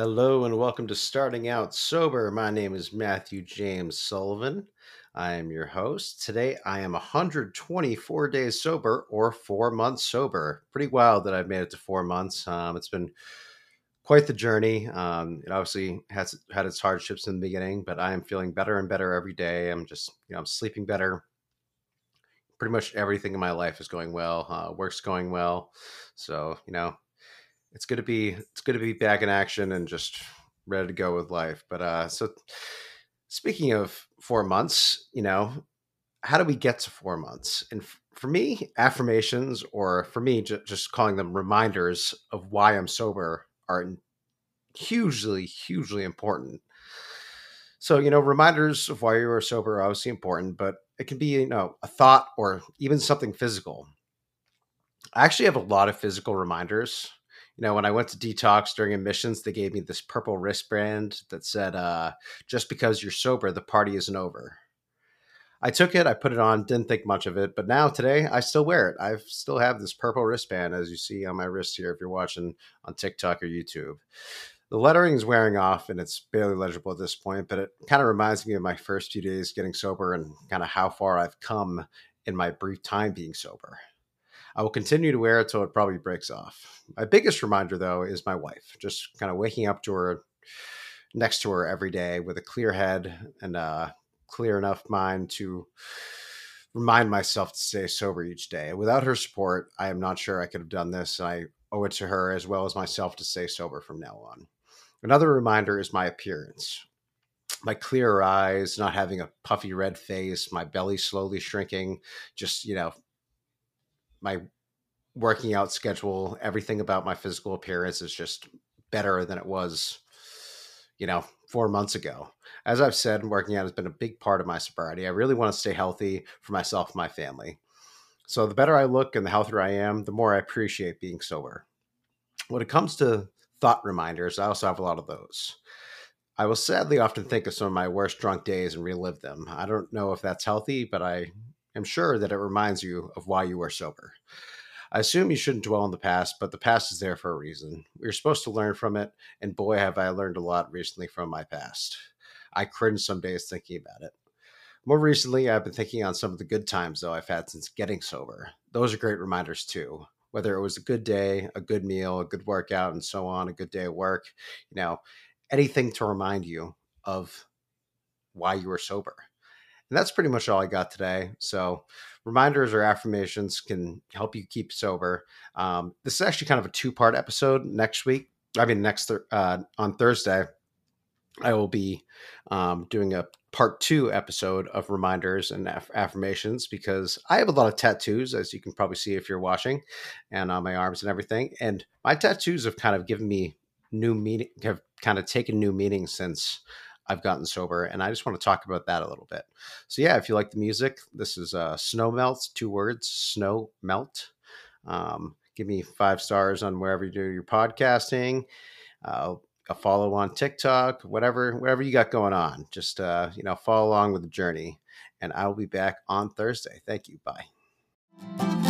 Hello and welcome to Starting Out Sober. My name is Matthew James Sullivan. I am your host. Today I am 124 days sober or four months sober. Pretty wild that I've made it to four months. Um, it's been quite the journey. Um, it obviously has had its hardships in the beginning, but I am feeling better and better every day. I'm just, you know, I'm sleeping better. Pretty much everything in my life is going well. Uh, work's going well. So, you know, it's good to be it's to be back in action and just ready to go with life. But uh, so speaking of four months, you know, how do we get to four months? And f- for me, affirmations, or for me, j- just calling them reminders of why I'm sober, are hugely, hugely important. So, you know, reminders of why you are sober are obviously important, but it can be, you know, a thought or even something physical. I actually have a lot of physical reminders you know, when I went to detox during admissions, they gave me this purple wristband that said, uh, just because you're sober, the party isn't over. I took it, I put it on, didn't think much of it, but now today I still wear it. I still have this purple wristband, as you see on my wrist here, if you're watching on TikTok or YouTube. The lettering is wearing off and it's barely legible at this point, but it kind of reminds me of my first few days getting sober and kind of how far I've come in my brief time being sober. I will continue to wear it till it probably breaks off. My biggest reminder, though, is my wife. Just kind of waking up to her, next to her every day with a clear head and a clear enough mind to remind myself to stay sober each day. Without her support, I am not sure I could have done this. And I owe it to her as well as myself to stay sober from now on. Another reminder is my appearance. My clear eyes, not having a puffy red face, my belly slowly shrinking, just, you know, my working out schedule, everything about my physical appearance is just better than it was, you know, four months ago. As I've said, working out has been a big part of my sobriety. I really want to stay healthy for myself and my family. So the better I look and the healthier I am, the more I appreciate being sober. When it comes to thought reminders, I also have a lot of those. I will sadly often think of some of my worst drunk days and relive them. I don't know if that's healthy, but I am sure that it reminds you of why you are sober. I assume you shouldn't dwell on the past, but the past is there for a reason. We're supposed to learn from it, and boy, have I learned a lot recently from my past. I cringe some days thinking about it. More recently, I've been thinking on some of the good times, though, I've had since getting sober. Those are great reminders, too. Whether it was a good day, a good meal, a good workout, and so on, a good day at work, you know, anything to remind you of why you were sober. And that's pretty much all I got today. So, reminders or affirmations can help you keep sober. Um, this is actually kind of a two part episode next week. I mean, next th- uh, on Thursday, I will be um, doing a part two episode of reminders and aff- affirmations because I have a lot of tattoos, as you can probably see if you're watching, and on my arms and everything. And my tattoos have kind of given me new meaning, have kind of taken new meaning since I've gotten sober, and I just want to talk about that a little bit. So yeah, if you like the music, this is uh, Snow Melt, two words, Snow Melt. Um, give me five stars on wherever you do your podcasting. Uh, a follow on TikTok, whatever, whatever you got going on. Just uh, you know, follow along with the journey, and I will be back on Thursday. Thank you. Bye.